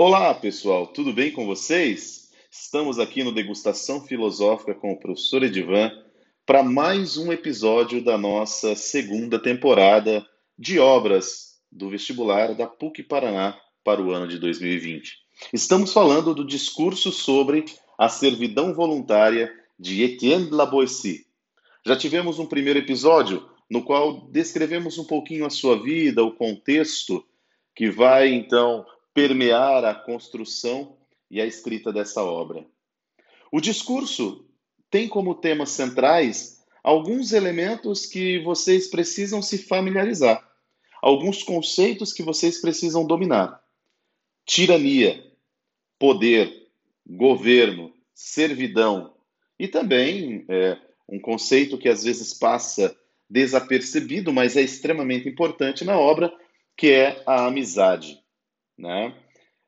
Olá, pessoal, tudo bem com vocês? Estamos aqui no Degustação Filosófica com o professor Edivan para mais um episódio da nossa segunda temporada de obras do vestibular da PUC Paraná para o ano de 2020. Estamos falando do discurso sobre a servidão voluntária de Etienne Laboissy. Já tivemos um primeiro episódio no qual descrevemos um pouquinho a sua vida, o contexto que vai então permear a construção e a escrita dessa obra. O discurso tem como temas centrais alguns elementos que vocês precisam se familiarizar, alguns conceitos que vocês precisam dominar: tirania, poder, governo, servidão e também é, um conceito que às vezes passa desapercebido, mas é extremamente importante na obra, que é a amizade. Né?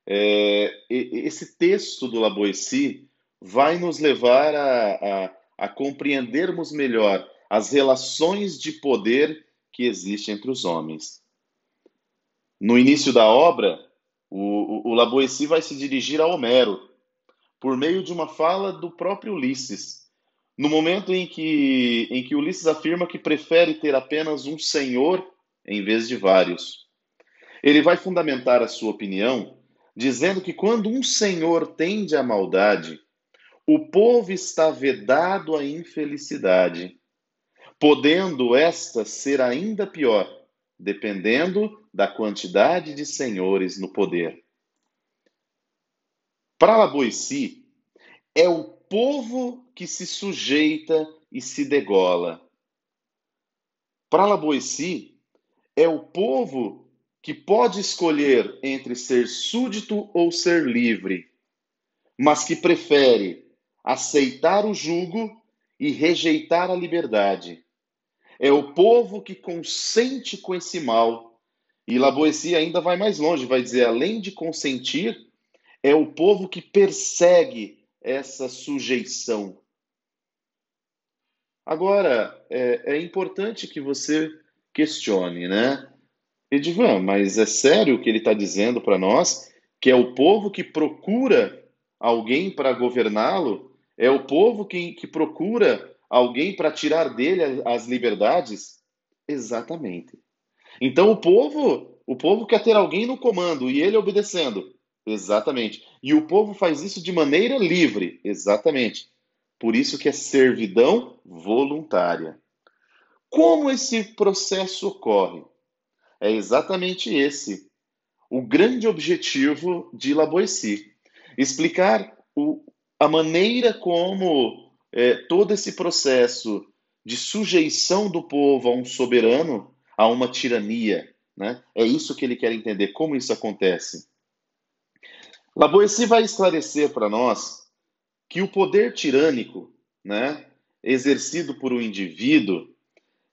É, esse texto do Laboissy vai nos levar a, a, a compreendermos melhor as relações de poder que existem entre os homens. No início da obra, o, o, Laboissy vai se dirigir a Homero, por meio de uma fala do próprio Ulisses, no momento em que, em que Ulisses afirma que prefere ter apenas um senhor em vez de vários. Ele vai fundamentar a sua opinião dizendo que quando um senhor tende à maldade, o povo está vedado à infelicidade, podendo esta ser ainda pior, dependendo da quantidade de senhores no poder. Para Laboissy, é o povo que se sujeita e se degola. Para Laboissy, é o povo que pode escolher entre ser súdito ou ser livre, mas que prefere aceitar o jugo e rejeitar a liberdade. É o povo que consente com esse mal. E Laboessi ainda vai mais longe, vai dizer, além de consentir, é o povo que persegue essa sujeição. Agora, é, é importante que você questione, né? Edivan, mas é sério o que ele está dizendo para nós? Que é o povo que procura alguém para governá-lo? É o povo que, que procura alguém para tirar dele as liberdades? Exatamente. Então o povo, o povo quer ter alguém no comando e ele obedecendo. Exatamente. E o povo faz isso de maneira livre. Exatamente. Por isso que é servidão voluntária. Como esse processo ocorre? É exatamente esse o grande objetivo de Laboissy. Explicar o, a maneira como é, todo esse processo de sujeição do povo a um soberano, a uma tirania, né? é isso que ele quer entender, como isso acontece. Laboissy vai esclarecer para nós que o poder tirânico, né, exercido por um indivíduo,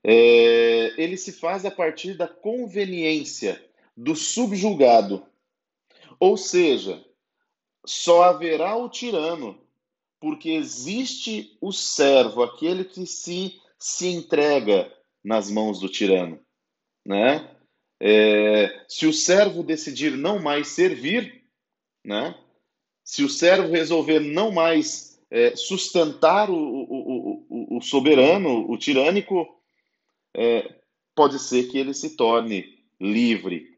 é, ele se faz a partir da conveniência do subjugado. Ou seja, só haverá o tirano, porque existe o servo, aquele que se, se entrega nas mãos do tirano. Né? É, se o servo decidir não mais servir, né? se o servo resolver não mais é, sustentar o, o, o, o soberano, o tirânico, é, pode ser que ele se torne livre.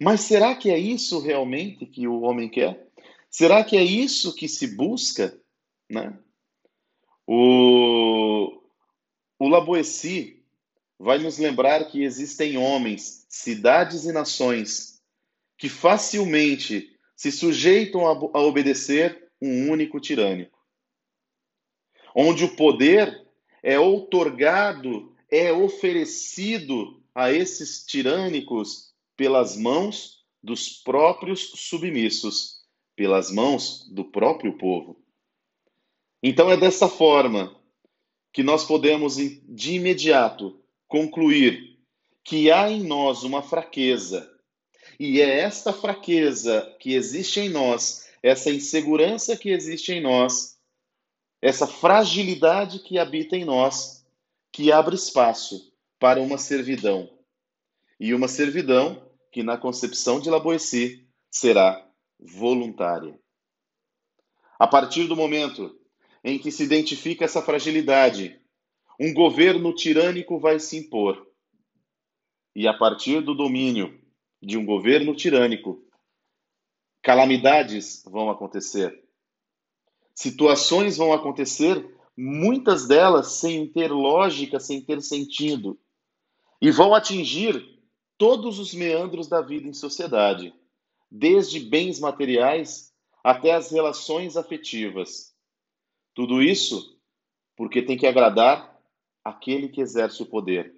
Mas será que é isso realmente que o homem quer? Será que é isso que se busca? Né? O, o Laboessi vai nos lembrar que existem homens, cidades e nações que facilmente se sujeitam a, a obedecer um único tirânico, onde o poder é outorgado é oferecido a esses tirânicos pelas mãos dos próprios submissos, pelas mãos do próprio povo. Então é dessa forma que nós podemos de imediato concluir que há em nós uma fraqueza, e é esta fraqueza que existe em nós, essa insegurança que existe em nós, essa fragilidade que habita em nós, que abre espaço para uma servidão. E uma servidão que, na concepção de Laboissy, será voluntária. A partir do momento em que se identifica essa fragilidade, um governo tirânico vai se impor. E a partir do domínio de um governo tirânico, calamidades vão acontecer. Situações vão acontecer, muitas delas sem ter lógica, sem ter sentido, e vão atingir todos os meandros da vida em sociedade, desde bens materiais até as relações afetivas. Tudo isso porque tem que agradar aquele que exerce o poder,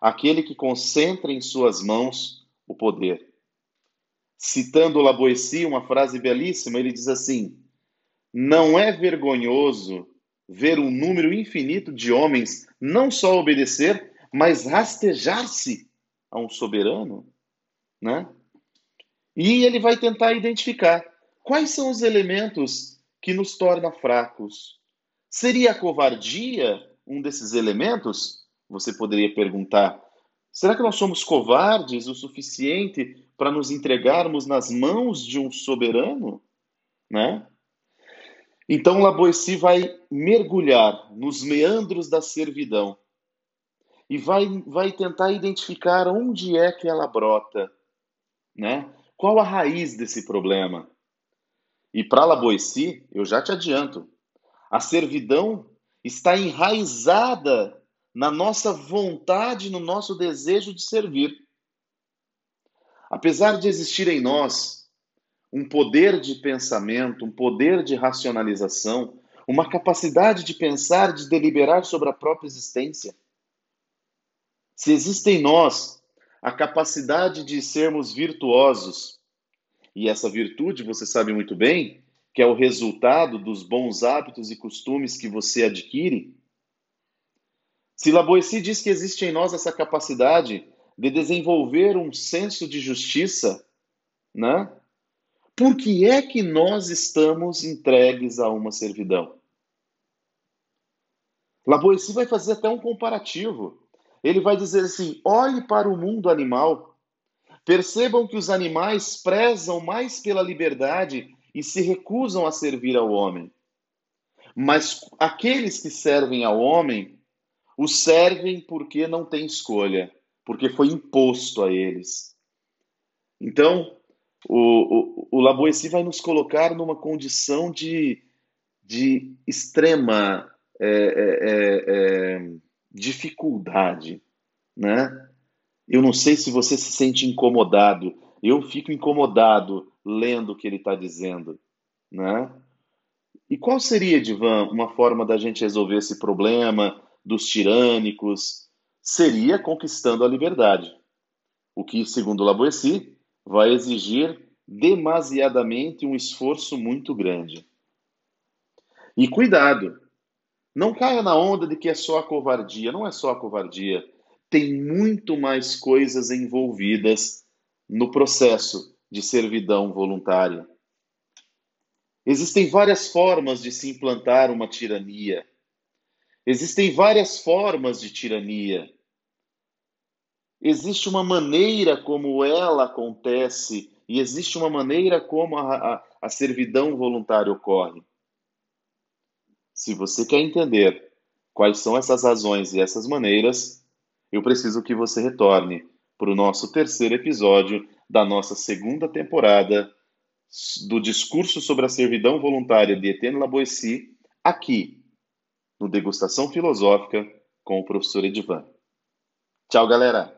aquele que concentra em suas mãos o poder. Citando Laboessi, uma frase belíssima, ele diz assim: Não é vergonhoso ver um número infinito de homens não só obedecer, mas rastejar-se a um soberano, né? E ele vai tentar identificar quais são os elementos que nos torna fracos. Seria a covardia um desses elementos? Você poderia perguntar. Será que nós somos covardes o suficiente para nos entregarmos nas mãos de um soberano, né? Então Laboessi vai mergulhar nos meandros da servidão e vai, vai tentar identificar onde é que ela brota, né? Qual a raiz desse problema? E para Laboessi, eu já te adianto, a servidão está enraizada na nossa vontade, no nosso desejo de servir. Apesar de existir em nós um poder de pensamento, um poder de racionalização, uma capacidade de pensar, de deliberar sobre a própria existência, se existe em nós a capacidade de sermos virtuosos, e essa virtude, você sabe muito bem, que é o resultado dos bons hábitos e costumes que você adquire. Se Laboessi diz que existe em nós essa capacidade de desenvolver um senso de justiça, né? Por que é que nós estamos entregues a uma servidão? Laboessi vai fazer até um comparativo. Ele vai dizer assim: olhe para o mundo animal. Percebam que os animais prezam mais pela liberdade e se recusam a servir ao homem. Mas aqueles que servem ao homem, o servem porque não têm escolha, porque foi imposto a eles. Então, o, o, o Laboessi vai nos colocar numa condição de, de extrema é, é, é, é dificuldade, né? Eu não sei se você se sente incomodado. Eu fico incomodado lendo o que ele está dizendo, né? E qual seria, Divan, uma forma da gente resolver esse problema dos tirânicos? Seria conquistando a liberdade, o que, segundo Laboessi, vai exigir demasiadamente um esforço muito grande. E cuidado, não caia na onda de que é só a covardia. Não é só a covardia. Tem muito mais coisas envolvidas no processo de servidão voluntária. Existem várias formas de se implantar uma tirania. Existem várias formas de tirania. Existe uma maneira como ela acontece e existe uma maneira como a, a, a servidão voluntária ocorre. Se você quer entender quais são essas razões e essas maneiras, eu preciso que você retorne para o nosso terceiro episódio da nossa segunda temporada do discurso sobre a servidão voluntária de Etienne Laboissy, aqui no Degustação Filosófica com o professor Edivan. Tchau, galera!